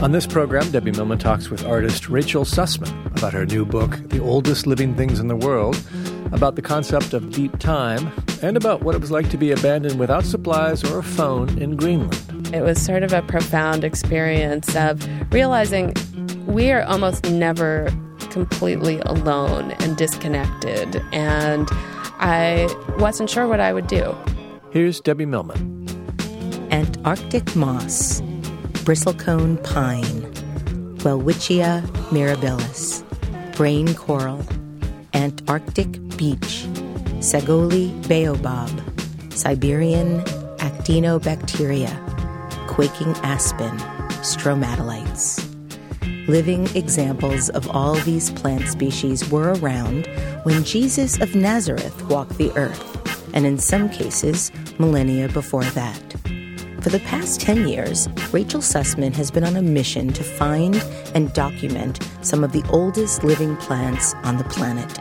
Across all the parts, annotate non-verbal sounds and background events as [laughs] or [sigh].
On this program, Debbie Millman talks with artist Rachel Sussman about her new book, The Oldest Living Things in the World, about the concept of deep time, and about what it was like to be abandoned without supplies or a phone in Greenland. It was sort of a profound experience of realizing we are almost never completely alone and disconnected, and I wasn't sure what I would do. Here's Debbie Millman. Antarctic moss bristlecone pine, Welwitschia mirabilis, brain coral, Antarctic beech, Sagole baobab, Siberian actinobacteria, quaking aspen, stromatolites. Living examples of all these plant species were around when Jesus of Nazareth walked the earth, and in some cases, millennia before that. For the past 10 years, Rachel Sussman has been on a mission to find and document some of the oldest living plants on the planet.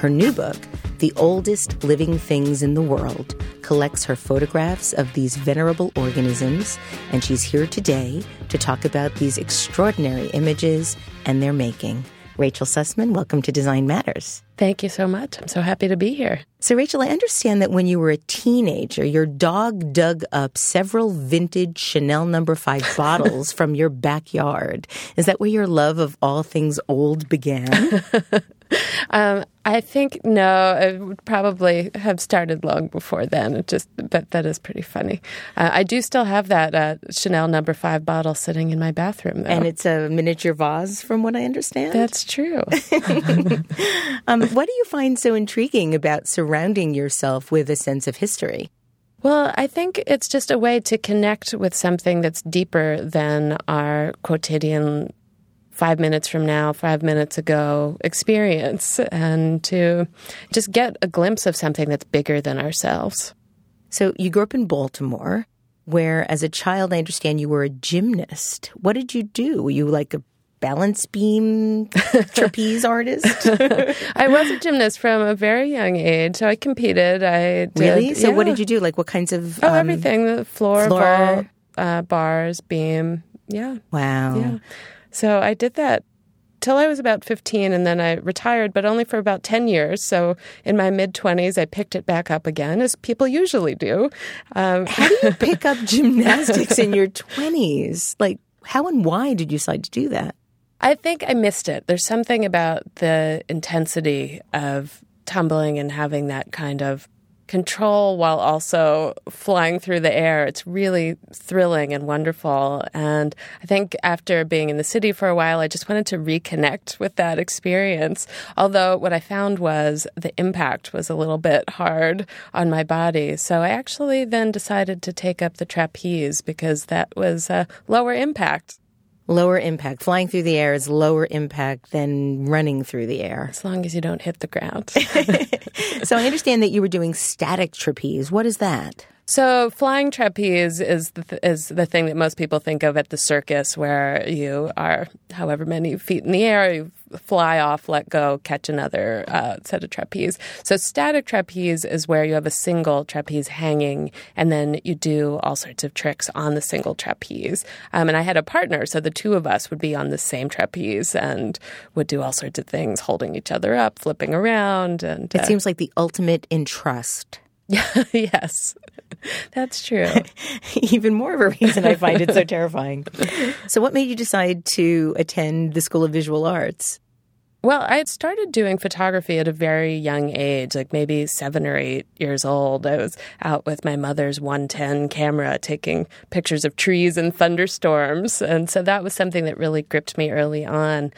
Her new book, The Oldest Living Things in the World, collects her photographs of these venerable organisms, and she's here today to talk about these extraordinary images and their making. Rachel Sussman, welcome to Design Matters. Thank you so much. I'm so happy to be here. So, Rachel, I understand that when you were a teenager, your dog dug up several vintage Chanel number no. 5 [laughs] bottles from your backyard. Is that where your love of all things old began? [laughs] um, I think no, it would probably have started long before then. It just, but that is pretty funny. Uh, I do still have that uh, Chanel number no. five bottle sitting in my bathroom, though. and it's a miniature vase, from what I understand. That's true. [laughs] um, [laughs] what do you find so intriguing about surrounding yourself with a sense of history? Well, I think it's just a way to connect with something that's deeper than our quotidian five minutes from now, five minutes ago experience and to just get a glimpse of something that's bigger than ourselves. So you grew up in Baltimore, where as a child, I understand you were a gymnast. What did you do? Were you like a balance beam [laughs] trapeze artist? [laughs] I was a gymnast from a very young age. So I competed. I did, really. So yeah. what did you do? Like what kinds of? Oh, um, everything. The floor, floor. Ball, uh, bars, beam. Yeah. Wow. Yeah. So I did that till I was about 15 and then I retired, but only for about 10 years. So in my mid 20s, I picked it back up again, as people usually do. Um, how do you [laughs] pick up gymnastics in your 20s? Like, how and why did you decide to do that? I think I missed it. There's something about the intensity of tumbling and having that kind of control while also flying through the air. It's really thrilling and wonderful. And I think after being in the city for a while, I just wanted to reconnect with that experience. Although what I found was the impact was a little bit hard on my body. So I actually then decided to take up the trapeze because that was a lower impact lower impact. Flying through the air is lower impact than running through the air. As long as you don't hit the ground. [laughs] so I understand that you were doing static trapeze. What is that? So, flying trapeze is the th- is the thing that most people think of at the circus, where you are however many feet in the air, you fly off, let go, catch another uh, set of trapeze. So, static trapeze is where you have a single trapeze hanging, and then you do all sorts of tricks on the single trapeze. Um, and I had a partner, so the two of us would be on the same trapeze and would do all sorts of things, holding each other up, flipping around, and It seems like the ultimate in trust. [laughs] yes, [laughs] that's true. [laughs] Even more of a reason I find it so [laughs] terrifying. So, what made you decide to attend the School of Visual Arts? Well, I had started doing photography at a very young age, like maybe seven or eight years old. I was out with my mother's 110 camera taking pictures of trees and thunderstorms. And so that was something that really gripped me early on.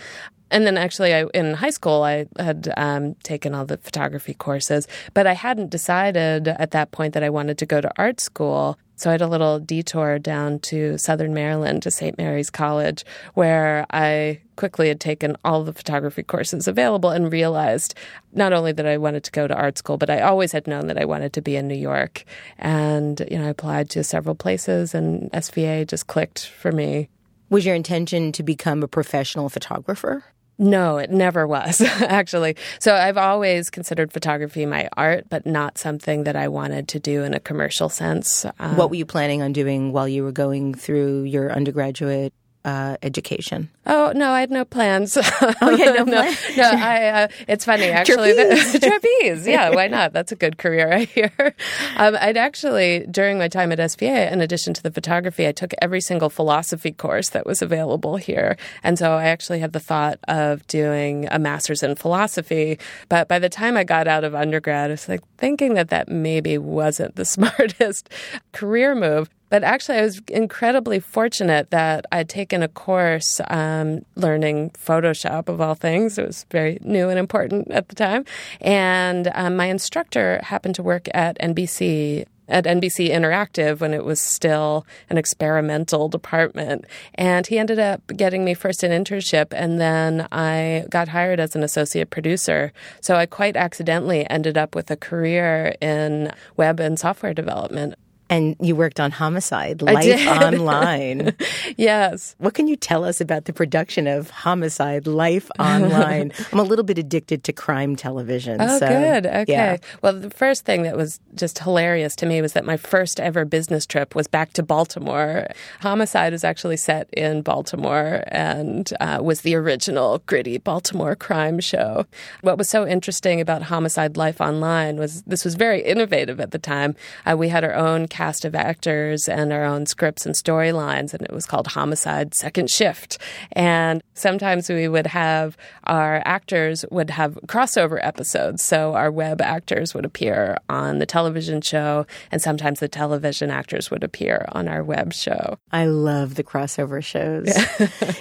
And then actually, I, in high school, I had um, taken all the photography courses, but I hadn't decided at that point that I wanted to go to art school. So I had a little detour down to Southern Maryland to St. Mary's College, where I quickly had taken all the photography courses available and realized not only that I wanted to go to art school, but I always had known that I wanted to be in New York. And, you know, I applied to several places and SVA just clicked for me. Was your intention to become a professional photographer? No, it never was, [laughs] actually. So I've always considered photography my art, but not something that I wanted to do in a commercial sense. Um, What were you planning on doing while you were going through your undergraduate uh, education? Oh no, I had no plans. [laughs] Oh, no [laughs] no, plan- no, I. Uh, it's funny [laughs] actually. Trapeze. trapeze. Yeah, why not? That's a good career right here. Um, I'd actually during my time at SVA, in addition to the photography, I took every single philosophy course that was available here, and so I actually had the thought of doing a master's in philosophy. But by the time I got out of undergrad, I was like thinking that that maybe wasn't the smartest career move. But actually, I was incredibly fortunate that I'd taken a course um, learning Photoshop, of all things. It was very new and important at the time. And um, my instructor happened to work at NBC. At NBC Interactive when it was still an experimental department. And he ended up getting me first an internship, and then I got hired as an associate producer. So I quite accidentally ended up with a career in web and software development. And you worked on Homicide, Life. Online. [laughs] Yes. What can you tell us about the production of Homicide, Life [laughs] Online? I'm a little bit addicted to crime television. Oh, so, good. Okay. yeah. Well, the first thing that was just hilarious to me was that my first ever business trip was back to Baltimore. Homicide was actually set in Baltimore and uh, was the original gritty Baltimore crime show. What was so interesting about Homicide Life Online was this was very innovative at the time. Uh, we had our own cast of actors and our own scripts and storylines, and it was called Homicide Second Shift. And sometimes we would have our actors would have crossover episodes. So our web actors would appear on the television show, and sometimes the television actors would appear on our web show. I love the crossover shows.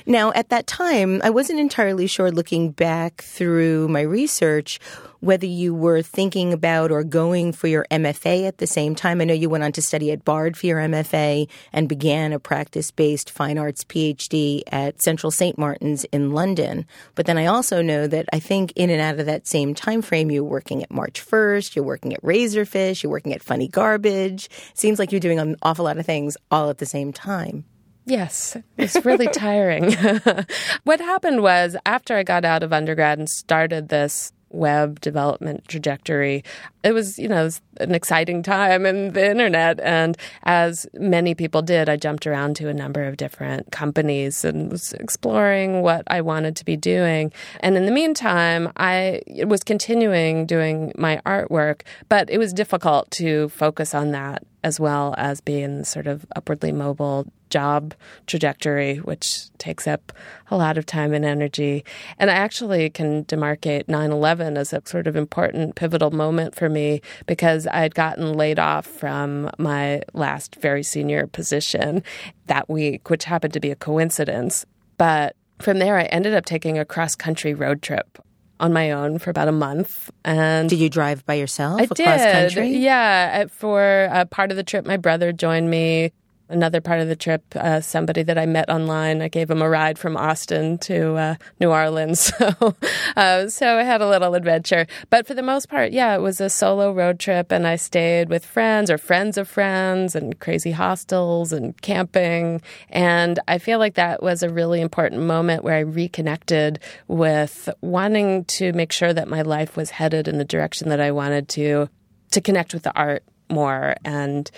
[laughs] now, at that time, I wasn't entirely sure looking back through my research whether you were thinking about or going for your MFA at the same time. I know you went on to study at Bard for your MFA and began a practice based fine arts PhD at Central St. Martin's in London. But then I also know that I think in and out of that same time frame, you're working at marchFIRST, you're working at Razorfish, you're working at Funny Garbage. Seems like you're doing an awful lot of things all at the same time. Yes, it's really tiring. [laughs] what happened was after I got out of undergrad and started this web development trajectory, it was, you know, was an exciting time in the internet. And as many people did, I jumped around to a number of different companies and was exploring what I wanted to be doing. And in the meantime, I was continuing doing my artwork, but it was difficult to focus on that as well as being sort of upwardly mobile job trajectory, which takes up a lot of time and energy. And I actually can demarcate 9 11 as a sort of important pivotal moment for me because I had gotten laid off from my last very senior position that week, which happened to be a coincidence. But from there, I ended up taking a cross country road trip on my own for about a month. And Did you drive by yourself I across did. country? Yeah. For uh, part of the trip, my brother joined me. Another part of the trip, uh, somebody that I met online, I gave him a ride from Austin to uh, New Orleans. [laughs] So, uh, so I had a little adventure. But for the most part, yeah, it was a solo road trip, and I stayed with friends or friends of friends and crazy hostels and camping. And I feel like that was a really important moment where I reconnected with wanting to make sure that my life was headed in the direction that I wanted to, to connect with the art more and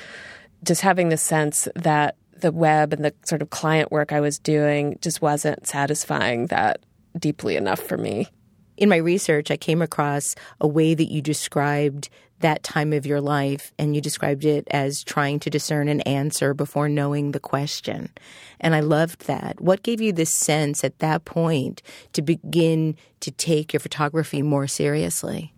just having the sense that the web and the sort of client work I was doing just wasn't satisfying that deeply enough for me. In my research, I came across a way that you described that time of your life, and you described it as trying to discern an answer before knowing the question. And I loved that. What gave you this sense at that point to begin to take your photography more seriously?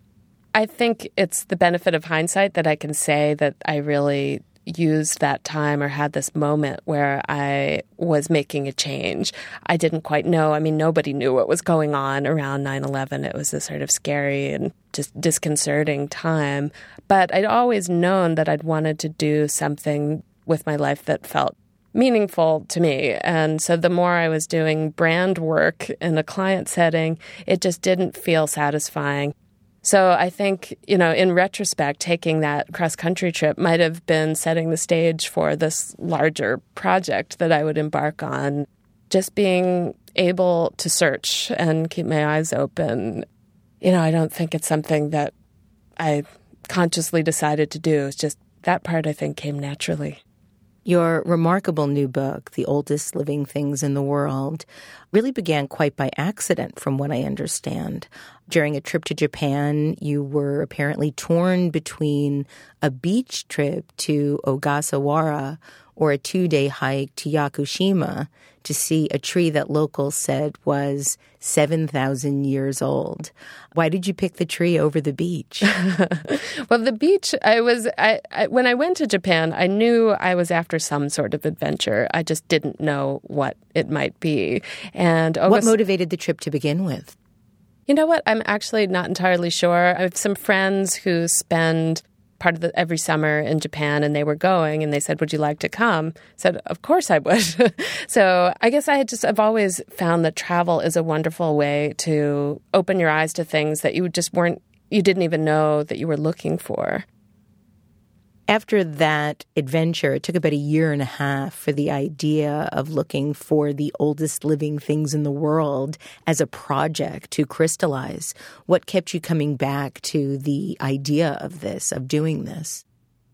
I think it's the benefit of hindsight that I can say that I really used that time or had this moment where I was making a change. I didn't quite know. I mean, nobody knew what was going on around 9 11. It was a sort of scary and just disconcerting time. But I'd always known that I'd wanted to do something with my life that felt meaningful to me. And so the more I was doing brand work in a client setting, it just didn't feel satisfying. So I think, you know, in retrospect, taking that cross country trip might have been setting the stage for this larger project that I would embark on. Just being able to search and keep my eyes open. You know, I don't think it's something that I consciously decided to do. It's just that part I think came naturally. Your remarkable new book, The Oldest Living Things in the World, really began quite by accident, from what I understand. During a trip to Japan, you were apparently torn between a beach trip to Ogasawara or a two day hike to Yakushima to see a tree that locals said was 7,000 years old. Why did you pick the tree over the beach? [laughs] well, the beach, I was, I, I, when I went to Japan, I knew I was after some sort of adventure. I just didn't know what it might be. And what motivated the trip to begin with? You know what? I'm actually not entirely sure. I have some friends who spend part of the every summer in Japan and they were going and they said, Would you like to come? I said, Of course I would. [laughs] so I guess I had just I've always found that travel is a wonderful way to open your eyes to things that you just weren't you didn't even know that you were looking for after that adventure, it took about a year and a half for the idea of looking for the oldest living things in the world as a project to crystallize. What kept you coming back to the idea of this, of doing this?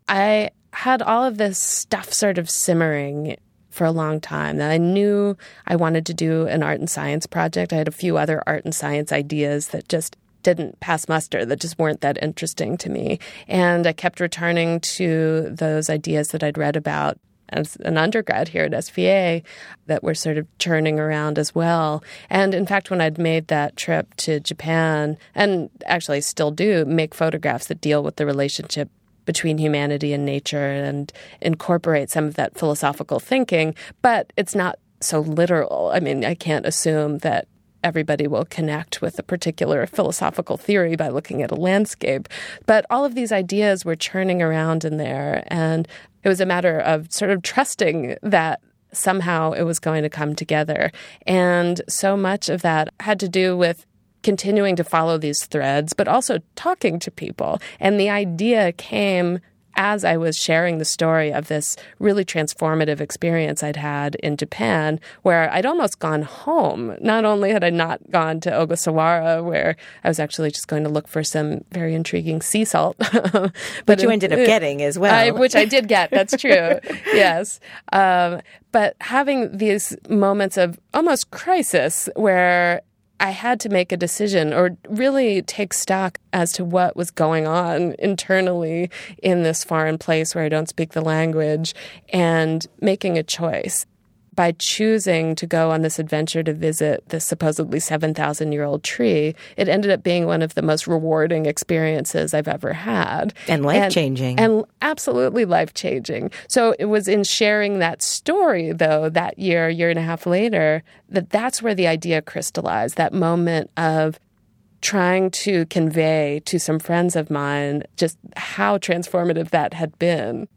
I had all of this stuff sort of simmering for a long time. That I knew I wanted to do an art and science project. I had a few other art and science ideas that just didn't pass muster that just weren't that interesting to me. And I kept returning to those ideas that I'd read about as an undergrad here at SVA that were sort of churning around as well. And in fact, when I'd made that trip to Japan, and actually still do make photographs that deal with the relationship between humanity and nature and incorporate some of that philosophical thinking, but it's not so literal. I mean, I can't assume that everybody will connect with a particular philosophical theory by looking at a landscape. But all of these ideas were churning around in there. And it was a matter of sort of trusting that somehow it was going to come together. And so much of that had to do with continuing to follow these threads, but also talking to people. And the idea came as I was sharing the story of this really transformative experience I'd had in Japan, where I'd almost gone home. Not only had I not gone to Ogasawara, where I was actually just going to look for some very intriguing sea salt, [laughs] but, but you ended up getting as well, I, which I did get. That's [laughs] true. yes. Um, but having these moments of almost crisis where I had to make a decision or really take stock as to what was going on internally in this foreign place where I don't speak the language and making a choice by choosing to go on this adventure to visit this supposedly 7,000 year old tree, it ended up being one of the most rewarding experiences I've ever had. And life changing. And, and, absolutely life changing. So it was in sharing that story, though, that year, year and a half later, that that's where the idea crystallized that moment of trying to convey to some friends of mine just how transformative that had been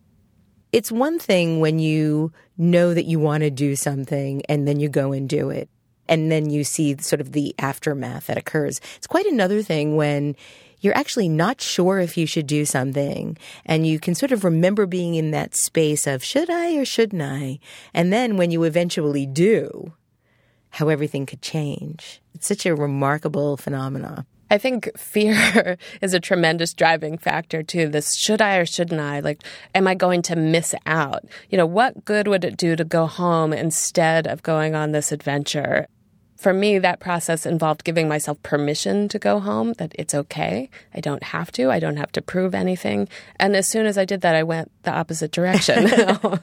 It's one thing when you know that you want to do something and then you go and do it. And then you see sort of the aftermath that occurs. It's quite another thing when you're actually not sure if you should do something and you can sort of remember being in that space of should I or shouldn't I? And then when you eventually do, how everything could change. It's such a remarkable phenomenon. I think fear [laughs] is a tremendous driving factor too. This should I or shouldn't I? Like, am I going to miss out? You know, what good would it do to go home instead of going on this adventure? For me, that process involved giving myself permission to go home, that it's okay. I don't have to. I don't have to prove anything. And as soon as I did that, I went the opposite direction. [laughs]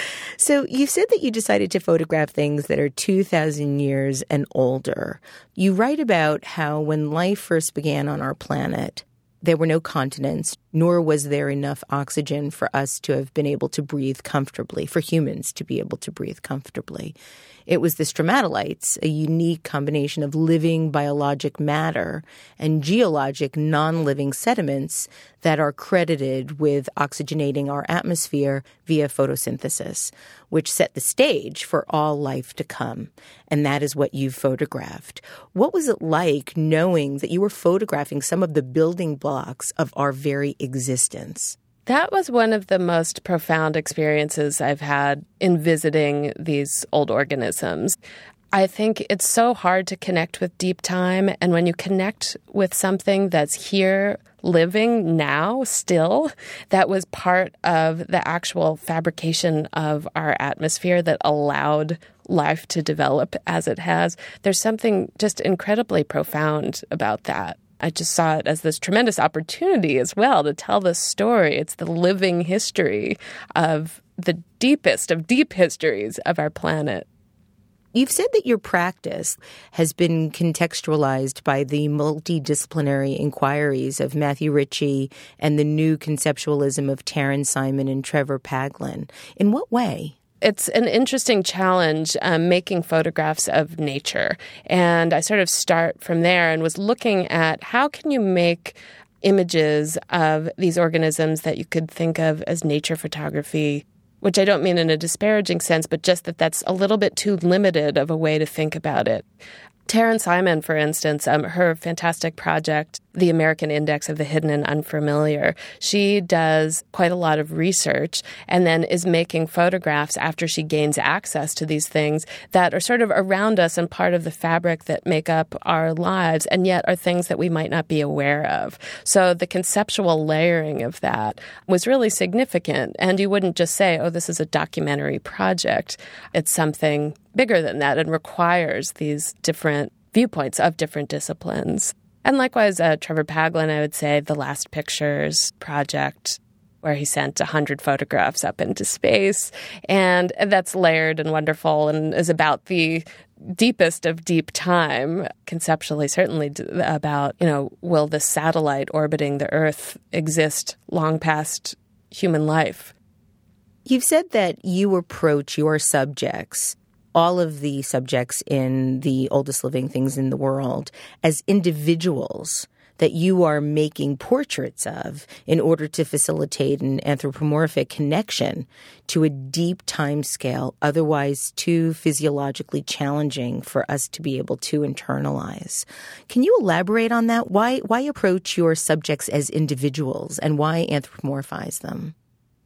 [laughs] so you said that you decided to photograph things that are 2,000 years and older. You write about how when life first began on our planet, there were no continents, nor was there enough oxygen for us to have been able to breathe comfortably, for humans to be able to breathe comfortably. It was the stromatolites, a unique combination of living biologic matter and geologic non living sediments that are credited with oxygenating our atmosphere via photosynthesis, which set the stage for all life to come. And that is what you photographed. What was it like knowing that you were photographing some of the building blocks of our very existence? That was one of the most profound experiences I've had in visiting these old organisms. I think it's so hard to connect with deep time. And when you connect with something that's here, living now, still, that was part of the actual fabrication of our atmosphere that allowed life to develop as it has, there's something just incredibly profound about that. I just saw it as this tremendous opportunity as well to tell this story. It's the living history of the deepest of deep histories of our planet. You've said that your practice has been contextualized by the multidisciplinary inquiries of Matthew Ritchie and the new conceptualism of Taryn Simon and Trevor Paglen. In what way? It's an interesting challenge um, making photographs of nature. And I sort of start from there and was looking at how can you make images of these organisms that you could think of as nature photography which I don't mean in a disparaging sense, but just that that's a little bit too limited of a way to think about it. Taryn Simon, for instance, um, her fantastic project, The American Index of the Hidden and Unfamiliar, she does quite a lot of research and then is making photographs after she gains access to these things that are sort of around us and part of the fabric that make up our lives, and yet are things that we might not be aware of. So the conceptual layering of that was really significant. And you wouldn't just say, oh, this is a documentary project. It's something bigger than that and requires these different viewpoints of different disciplines. And likewise, uh, Trevor Paglen, I would say, the Last Pictures project, where he sent 100 photographs up into space. And that's layered and wonderful and is about the deepest of deep time, conceptually, certainly about, you know, will the satellite orbiting the Earth exist long past human life? You've said that you approach your subjects all of the subjects in the oldest living things in the world as individuals that you are making portraits of in order to facilitate an anthropomorphic connection to a deep time scale, otherwise too physiologically challenging for us to be able to internalize. Can you elaborate on that? Why, why approach your subjects as individuals and why anthropomorphize them?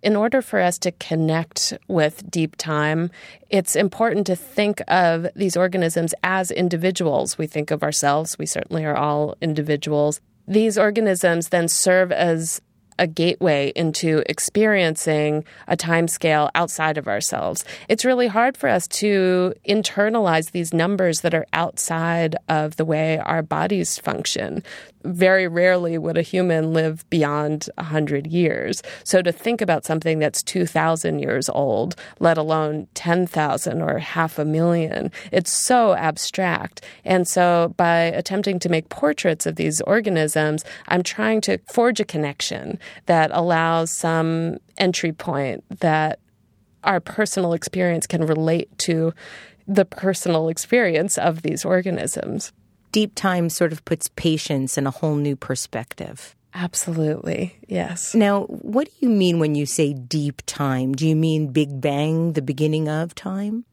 In order for us to connect with deep time, it's important to think of these organisms as individuals. We think of ourselves, we certainly are all individuals. These organisms then serve as a gateway into experiencing a time scale outside of ourselves. It's really hard for us to internalize these numbers that are outside of the way our bodies function. Very rarely would a human live beyond 100 years. So to think about something that's 2,000 years old, let alone 10,000 or half a million, it's so abstract. And so by attempting to make portraits of these organisms, I'm trying to forge a connection that allows some entry point that our personal experience can relate to the personal experience of these organisms. Deep time sort of puts patience in a whole new perspective. Absolutely, yes. Now, what do you mean when you say deep time? Do you mean Big Bang, the beginning of time?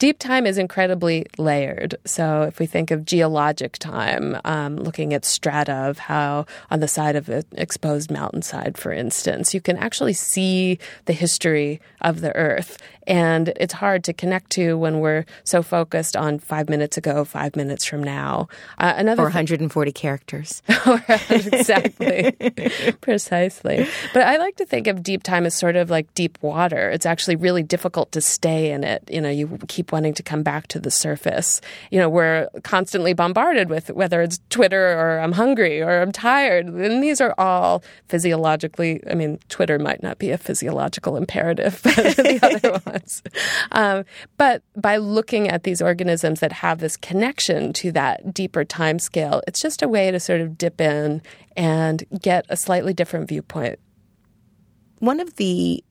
Deep time is incredibly layered. So, if we think of geologic time, um, looking at strata of how on the side of an exposed mountainside, for instance, you can actually see the history of the Earth. And it's hard to connect to when we're so focused on five minutes ago, five minutes from now. Uh, another or 140 th- characters. [laughs] exactly. [laughs] Precisely. But I like to think of deep time as sort of like deep water. It's actually really difficult to stay in it. You know, you keep wanting to come back to the surface. You know, we're constantly bombarded with whether it's Twitter or I'm hungry or I'm tired. And these are all physiologically, I mean, Twitter might not be a physiological imperative, [laughs] but the other [laughs] ones um, but by looking at these organisms that have this connection to that deeper time scale, it's just a way to sort of dip in and get a slightly different viewpoint. One of the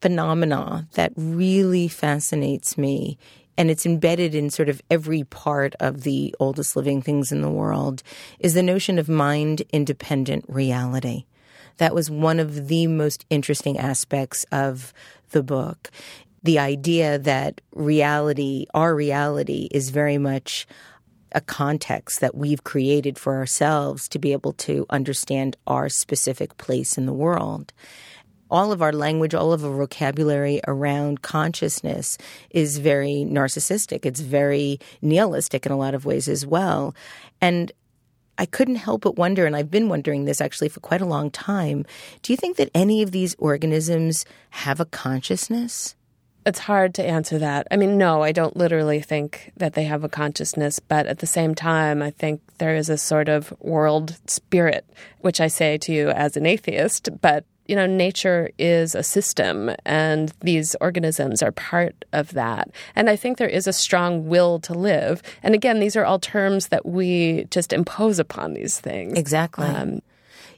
phenomena that really fascinates me and it's embedded in sort of every part of the oldest living things in the world is the notion of mind independent reality. That was one of the most interesting aspects of the book. The idea that reality, our reality, is very much a context that we've created for ourselves to be able to understand our specific place in the world. All of our language, all of our vocabulary around consciousness is very narcissistic. It's very nihilistic in a lot of ways as well. And I couldn't help but wonder, and I've been wondering this actually for quite a long time. Do you think that any of these organisms have a consciousness? It's hard to answer that. I mean, no, I don't literally think that they have a consciousness, but at the same time, I think there is a sort of world spirit, which I say to you as an atheist, but you know, nature is a system and these organisms are part of that. And I think there is a strong will to live. And again, these are all terms that we just impose upon these things. Exactly. Um,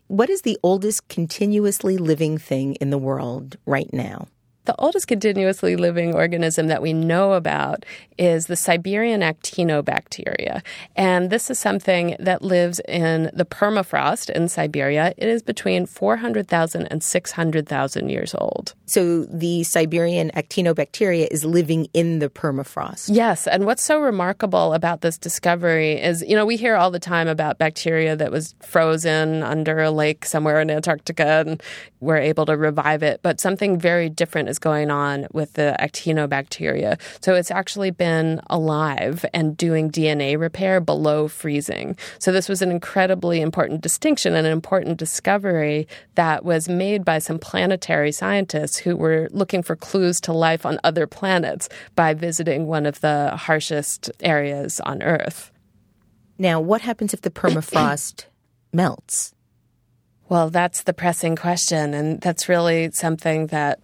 what is the oldest continuously living thing in the world right now? The oldest continuously living organism that we know about is the Siberian actinobacteria. And this is something that lives in the permafrost in Siberia. It is between 400,000 and 600,000 years old. So the Siberian actinobacteria is living in the permafrost. Yes. And what's so remarkable about this discovery is, you know, we hear all the time about bacteria that was frozen under a lake somewhere in Antarctica and we're able to revive it. But something very different is going on with the actinobacteria. So it's actually been alive and doing DNA repair below freezing. So this was an incredibly important distinction and an important discovery that was made by some planetary scientists who were looking for clues to life on other planets by visiting one of the harshest areas on Earth. Now, what happens if the permafrost [clears throat] melts? Well, that's the pressing question. And that's really something that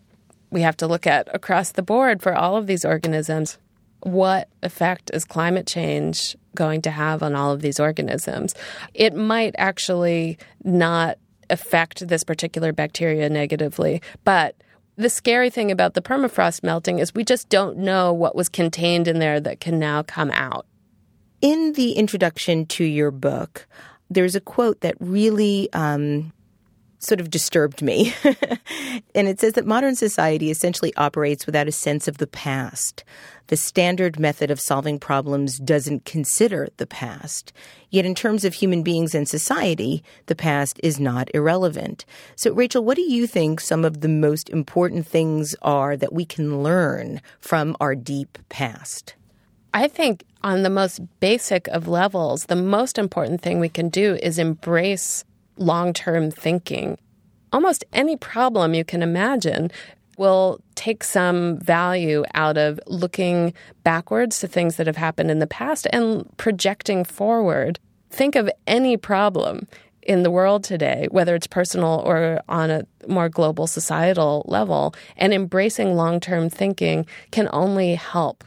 we have to look at across the board for all of these organisms. What effect is climate change going to have on all of these organisms? It might actually not affect this particular bacteria negatively, but the scary thing about the permafrost melting is we just don't know what was contained in there that can now come out. In the introduction to your book, there's a quote that really um, sort of disturbed me. [laughs] and it says that modern society essentially operates without a sense of the past. The standard method of solving problems doesn't consider the past. Yet, in terms of human beings and society, the past is not irrelevant. So, Rachel, what do you think some of the most important things are that we can learn from our deep past? I think on the most basic of levels, the most important thing we can do is embrace long term thinking. Almost any problem you can imagine will take some value out of looking backwards to things that have happened in the past and projecting forward. Think of any problem in the world today, whether it's personal or on a more global societal level, and embracing long term thinking can only help.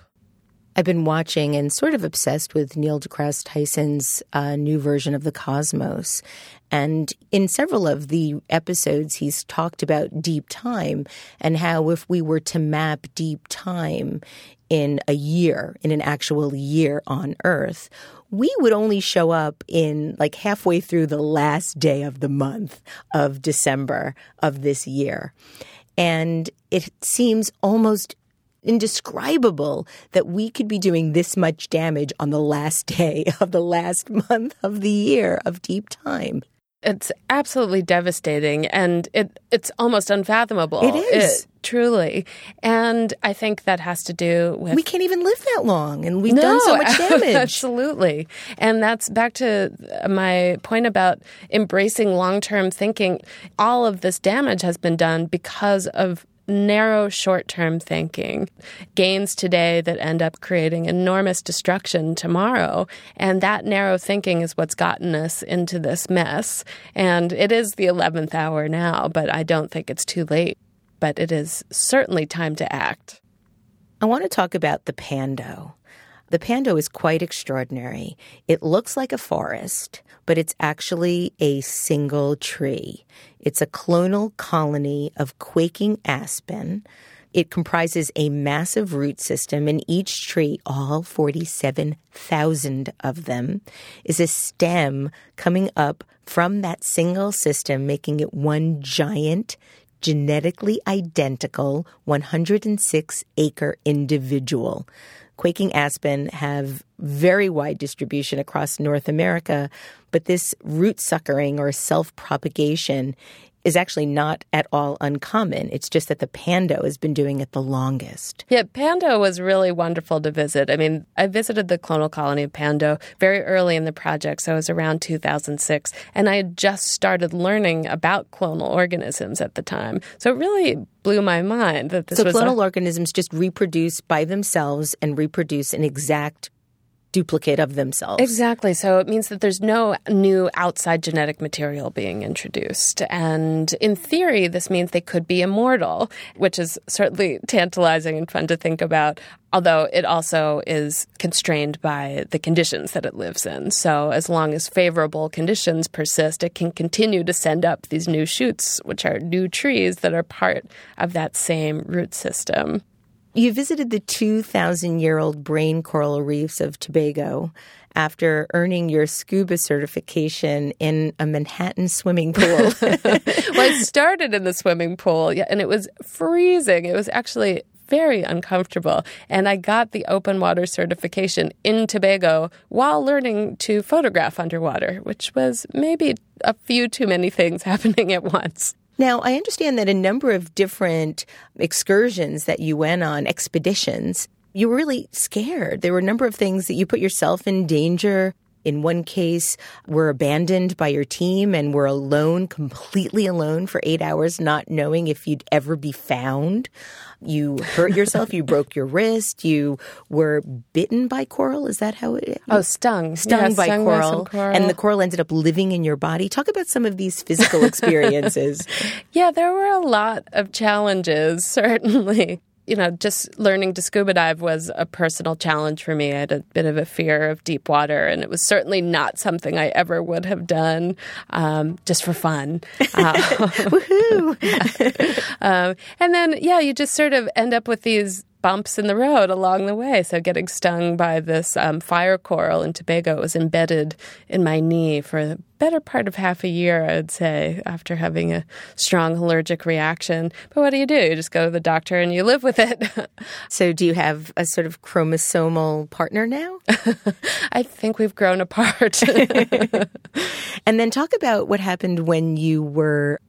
I've been watching and sort of obsessed with Neil deGrasse Tyson's uh, new version of the cosmos. And in several of the episodes, he's talked about deep time and how if we were to map deep time, in a year, in an actual year on Earth, we would only show up in like halfway through the last day of the month of December of this year. And it seems almost indescribable that we could be doing this much damage on the last day [laughs] of the last month of the year of deep time. It's absolutely devastating and it it's almost unfathomable. It is. It, truly. And I think that has to do with We can't even live that long and we've no, done so [laughs] much damage. Absolutely. And that's back to my point about embracing long-term thinking. All of this damage has been done because of narrow short term thinking, gains today that end up creating enormous destruction tomorrow. And that narrow thinking is what's gotten us into this mess. And it is the 11th hour now, but I don't think it's too late. But it is certainly time to act. I want to talk about the pando. The pando is quite extraordinary. It looks like a forest, but it's actually a single tree. It's a clonal colony of quaking aspen. It comprises a massive root system, and each tree, all 47,000 of them, is a stem coming up from that single system, making it one giant, genetically identical 106 acre individual. Quaking aspen have very wide distribution across North America, but this root suckering or self propagation is actually not at all uncommon. It's just that the pando has been doing it the longest. Yeah, Pando was really wonderful to visit. I mean, I visited the clonal colony of Pando very early in the project, so it was around 2006, and I had just started learning about clonal organisms at the time. So it really blew my mind that this so was clonal a- organisms just reproduce by themselves and reproduce an exact duplicate of themselves. Exactly. So it means that there's no new outside genetic material being introduced. And in theory, this means they could be immortal, which is certainly tantalizing and fun to think about. Although it also is constrained by the conditions that it lives in. So, as long as favorable conditions persist, it can continue to send up these new shoots, which are new trees that are part of that same root system. You visited the 2,000 year old brain coral reefs of Tobago after earning your scuba certification in a Manhattan swimming pool. [laughs] [laughs] well, I started in the swimming pool, yeah, and it was freezing. It was actually very uncomfortable. And I got the open water certification in Tobago while learning to photograph underwater, which was maybe a few too many things [laughs] happening at once. Now, I understand that a number of different excursions that you went on, expeditions, you were really scared. There were a number of things that you put yourself in danger. In one case, were abandoned by your team and were alone, completely alone for eight hours, not knowing if you'd ever be found. You hurt yourself. you [laughs] broke your wrist. You were bitten by coral. Is that how it? Oh, stung. Stung Yeah, by stung coral, some coral. and the coral ended up living in your body. Talk about some of these physical [laughs] experiences. Yeah, there were a lot of challenges, [laughs] certainly. You know, just learning to scuba dive was a personal challenge for me. I had a bit of a fear of deep water, and it was certainly not something I ever would have done um, just for fun. [laughs] Uh, [laughs] um, and then, yeah, you just sort of end up with these bumps in the road along the way. So getting stung by this um, fire coral in Tobago was embedded in my knee for the better part of half a year, I'd say, after having a strong allergic reaction. But what do you do? You just go to the doctor and you live with it. [laughs] so, do you have a sort of chromosomal partner now? [laughs] I think we've grown apart. [laughs] and then talk about what happened when you were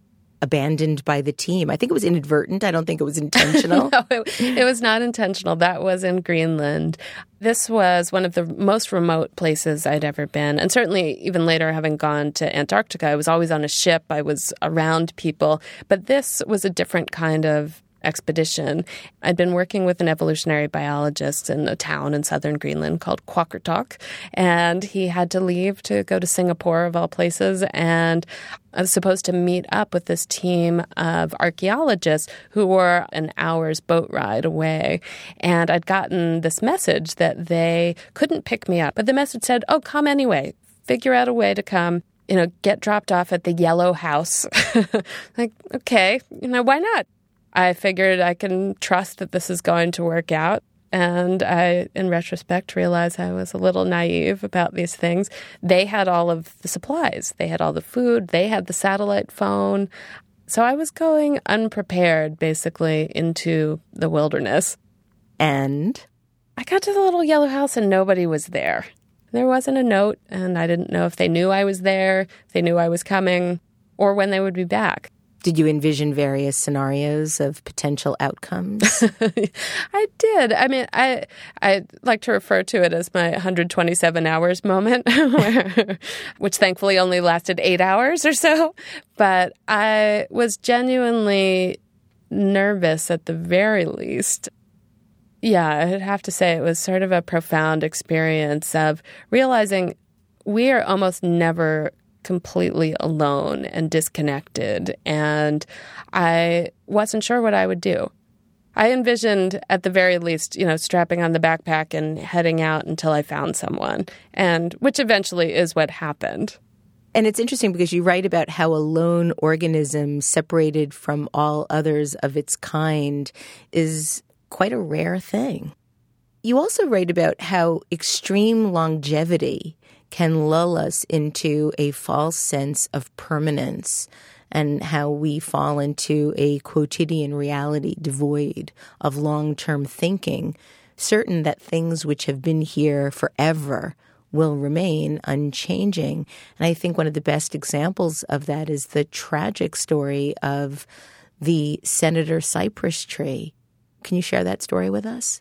abandoned by the team. I think it was inadvertent. I don't think it was intentional. [laughs] no, it, it, was not intentional. That was in Greenland. This was one of the most remote places I'd ever been. And certainly, even later, having gone to Antarctica, I was always on a ship, I was around people. But this was a different kind of expedition. I'd been working with an evolutionary biologist in a town in southern Greenland called Qaqortoq, and he had to leave to go to Singapore, of all places. And I was supposed to meet up with this team of archaeologists who were an hour's boat ride away. And I'd gotten this message that they couldn't pick me up, but the message said, Oh, come anyway, figure out a way to come you know, get dropped off at the yellow house. [laughs] like, okay, you know, why not? I figured I can trust that this is going to work out. And I, in retrospect, realize I was a little naive about these things. They had all of the supplies, they had all the food, they had the satellite phone. So I was going unprepared, basically, into the wilderness. And I got to the little yellow house and nobody was there. There wasn't a note, and I didn't know if they knew I was there, if they knew I was coming, or when they would be back. Did you envision various scenarios of potential outcomes? [laughs] I did. I mean, I I like to refer to it as my 127 hours moment, [laughs] which thankfully only lasted eight hours or so. But I was genuinely nervous at the very least. Yeah, I'd have to say it was sort of a profound experience of realizing we are almost never completely alone and disconnected. And I wasn't sure what I would do. I envisioned, at the very least, you know, strapping on the backpack and heading out until I found someone, and which eventually is what happened. And it's interesting because you write about how a lone organism separated from all others of its kind is quite a rare thing. You also write about how extreme longevity can lull us into a false sense of permanence and how we fall into a quotidian reality devoid of long term thinking, certain that things which have been here forever will remain unchanging. And I think one of the best examples of that is the tragic story of the Senator Cypress tree. Can you share that story with us?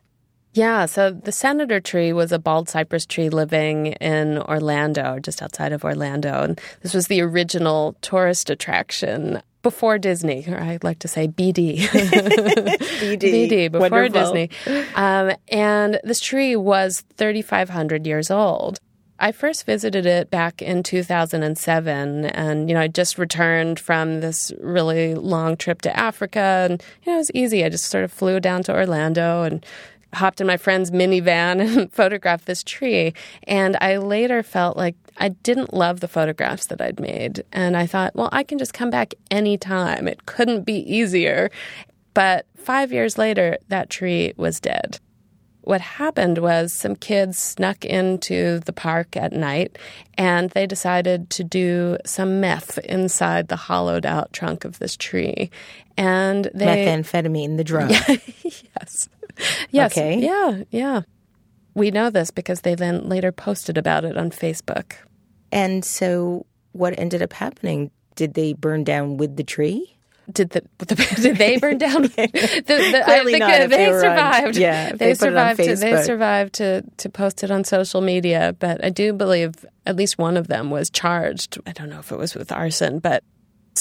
Yeah, so the senator tree was a bald cypress tree living in Orlando, just outside of Orlando. And this was the original tourist attraction before Disney, or I'd like to say BD. BD. BD, before Wonderful. Disney. Um, and this tree was 3,500 years old. I first visited it back in 2007 and you know I just returned from this really long trip to Africa and you know it was easy I just sort of flew down to Orlando and hopped in my friend's minivan and [laughs] photographed this tree and I later felt like I didn't love the photographs that I'd made and I thought well I can just come back anytime it couldn't be easier but 5 years later that tree was dead what happened was some kids snuck into the park at night and they decided to do some meth inside the hollowed out trunk of this tree. And they. Methamphetamine, the drug. [laughs] yes. [laughs] Yes. Okay. Yeah. Yeah. We know this because they then later posted about it on Facebook. And so what ended up happening? Did they burn down with the tree? Did the, the [laughs] did they burn down? [laughs] the, the, Clearly I think not, they on- survived. yeah, they, they put it on survived. to, they survived to to post it on social media. But I do believe at least one of them was charged. I don't know if it was with arson, but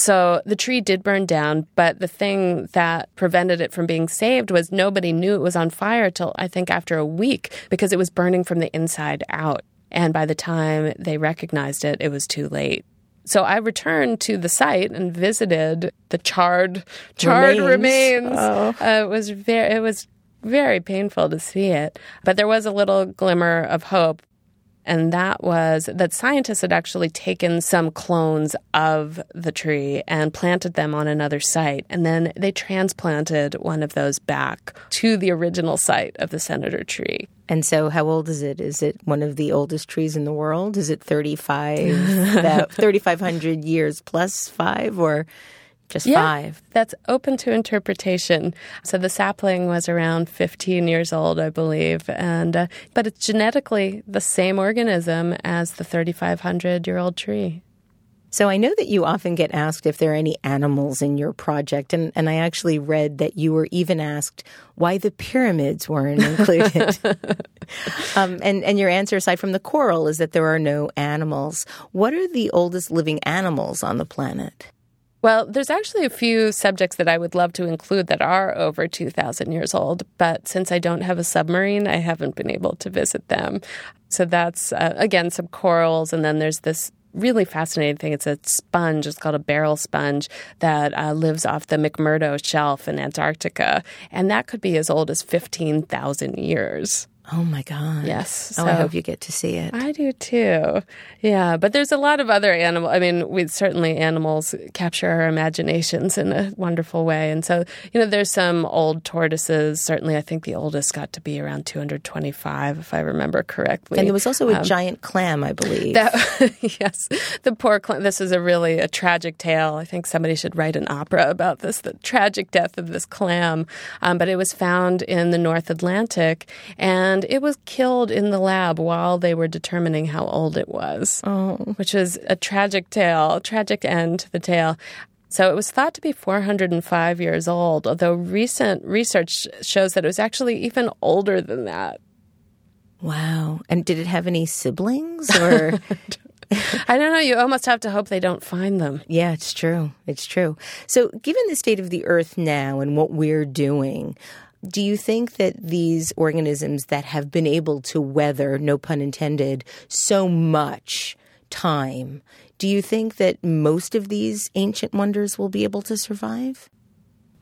so the tree did burn down. But the thing that prevented it from being saved was nobody knew it was on fire till I think after a week because it was burning from the inside out. And by the time they recognized it, it was too late. So I returned to the site and visited the charred charred Remains. remains. Oh. Uh, it was very it was very painful to see it, but there was a little glimmer of hope. And that was that scientists had actually taken some clones of the tree and planted them on another site. And then they transplanted one of those back to the original site of the senator tree. And so, how old is it? Is it one of the oldest trees in the world? Is it 35, [laughs] 3,500 years plus five or just five? That's open to interpretation. So the sapling was around 15 years old, I believe, and uh, but it's genetically the same organism as the 3,500 year old tree. So, I know that you often get asked if there are any animals in your project. And, and I actually read that you were even asked why the pyramids weren't included. [laughs] um, and, and your answer, aside from the coral, is that there are no animals. What are the oldest living animals on the planet? Well, there's actually a few subjects that I would love to include that are over 2,000 years old, but since I don't have a submarine, I haven't been able to visit them. So that's, uh, again, some corals, and then there's this really fascinating thing. It's a sponge, it's called a barrel sponge, that uh, lives off the McMurdo Shelf in Antarctica, and that could be as old as 15,000 years. Oh my God. Yes. Oh, I hope you get to see it. I do too. Yeah. But there's a lot of other animal. I mean, we certainly animals capture our imaginations in a wonderful way. And so, you know, there's some old tortoises. Certainly, I think the oldest got to be around 225, if I remember correctly. And there was also a um, giant clam, I believe. That, [laughs] yes. The poor clam. This is a really a tragic tale. I think somebody should write an opera about this, the tragic death of this clam. Um, but it was found in the North Atlantic. And and it was killed in the lab while they were determining how old it was, oh. which is a tragic tale, tragic end to the tale. So it was thought to be 405 years old, although recent research shows that it was actually even older than that. Wow. And did it have any siblings or [laughs] I don't know. You almost have to hope they don't find them. Yeah, it's true. It's true. So, given the state of the earth now and what we're doing, do you think that these organisms that have been able to weather, no pun intended, so much time, do you think that most of these ancient wonders will be able to survive?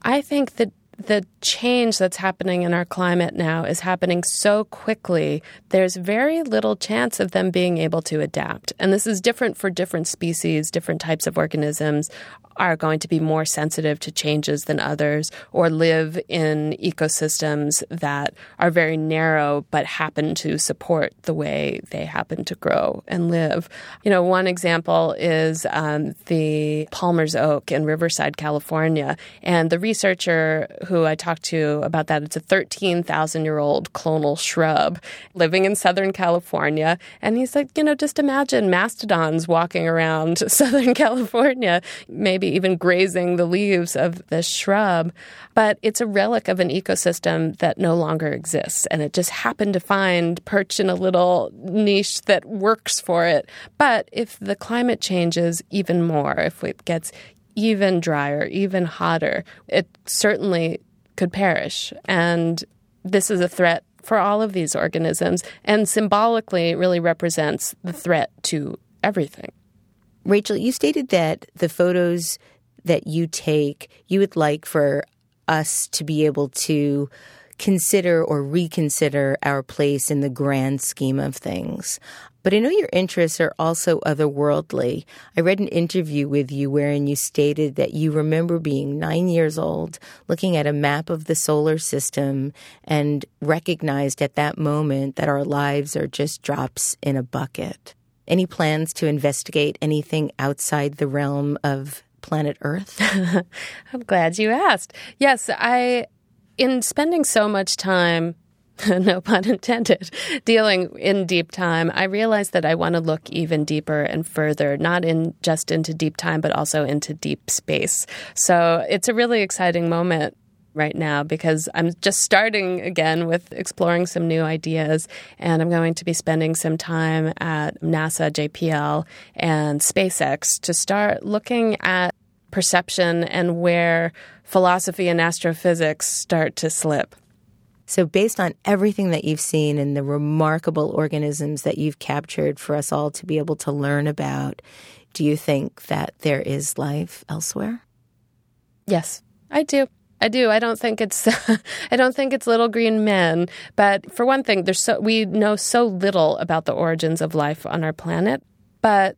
I think that the change that's happening in our climate now is happening so quickly, there's very little chance of them being able to adapt. And this is different for different species, different types of organisms are going to be more sensitive to changes than others or live in ecosystems that are very narrow but happen to support the way they happen to grow and live. You know, one example is um, the Palmer's oak in Riverside, California. And the researcher who I talked to about that, it's a 13,000 year old clonal shrub living in Southern California. And he's like, you know, just imagine mastodons walking around [laughs] Southern California, maybe even grazing the leaves of this shrub. But it's a relic of an ecosystem that no longer exists. And it just happened to find perch in a little niche that works for it. But if the climate changes even more, if it gets even drier, even hotter, it certainly could perish. And this is a threat for all of these organisms and symbolically really represents the threat to everything. Rachel, you stated that the photos that you take, you would like for us to be able to consider or reconsider our place in the grand scheme of things. But I know your interests are also otherworldly. I read an interview with you wherein you stated that you remember being nine years old, looking at a map of the solar system, and recognized at that moment that our lives are just drops in a bucket. Any plans to investigate anything outside the realm of planet Earth? [laughs] I'm glad you asked. Yes, I, in spending so much time [laughs] no pun intended, dealing in deep time, I realized that I want to look even deeper and further, not in just into deep time, but also into deep space. So it's a really exciting moment right now because I'm just starting again with exploring some new ideas. And I'm going to be spending some time at NASA, JPL, and SpaceX to start looking at perception and where philosophy and astrophysics start to slip. So, based on everything that you've seen and the remarkable organisms that you've captured for us all to be able to learn about, do you think that there is life elsewhere? Yes, I do. I do. I don't think it's [laughs] I don't think it's little green men, but for one thing, there's so we know so little about the origins of life on our planet, but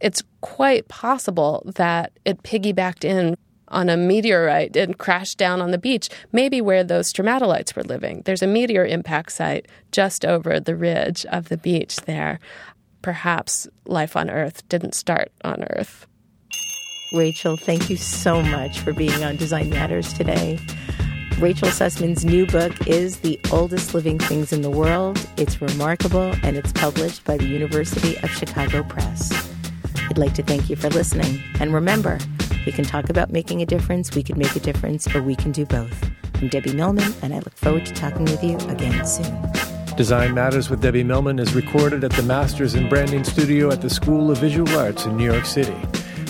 it's quite possible that it piggybacked in on a meteorite and crashed down on the beach, maybe where those stromatolites were living. There's a meteor impact site just over the ridge of the beach there. Perhaps life on Earth didn't start on Earth. Rachel, thank you so much for being on Design Matters today. Rachel Sussman's new book is The Oldest Living Things in the World. It's remarkable and it's published by the University of Chicago Press. I'd like to thank you for listening. And remember, we can talk about making a difference, we can make a difference, or we can do both. I'm Debbie Millman, and I look forward to talking with you again soon. Design Matters with Debbie Millman is recorded at the Masters in Branding Studio at the School of Visual Arts in New York City.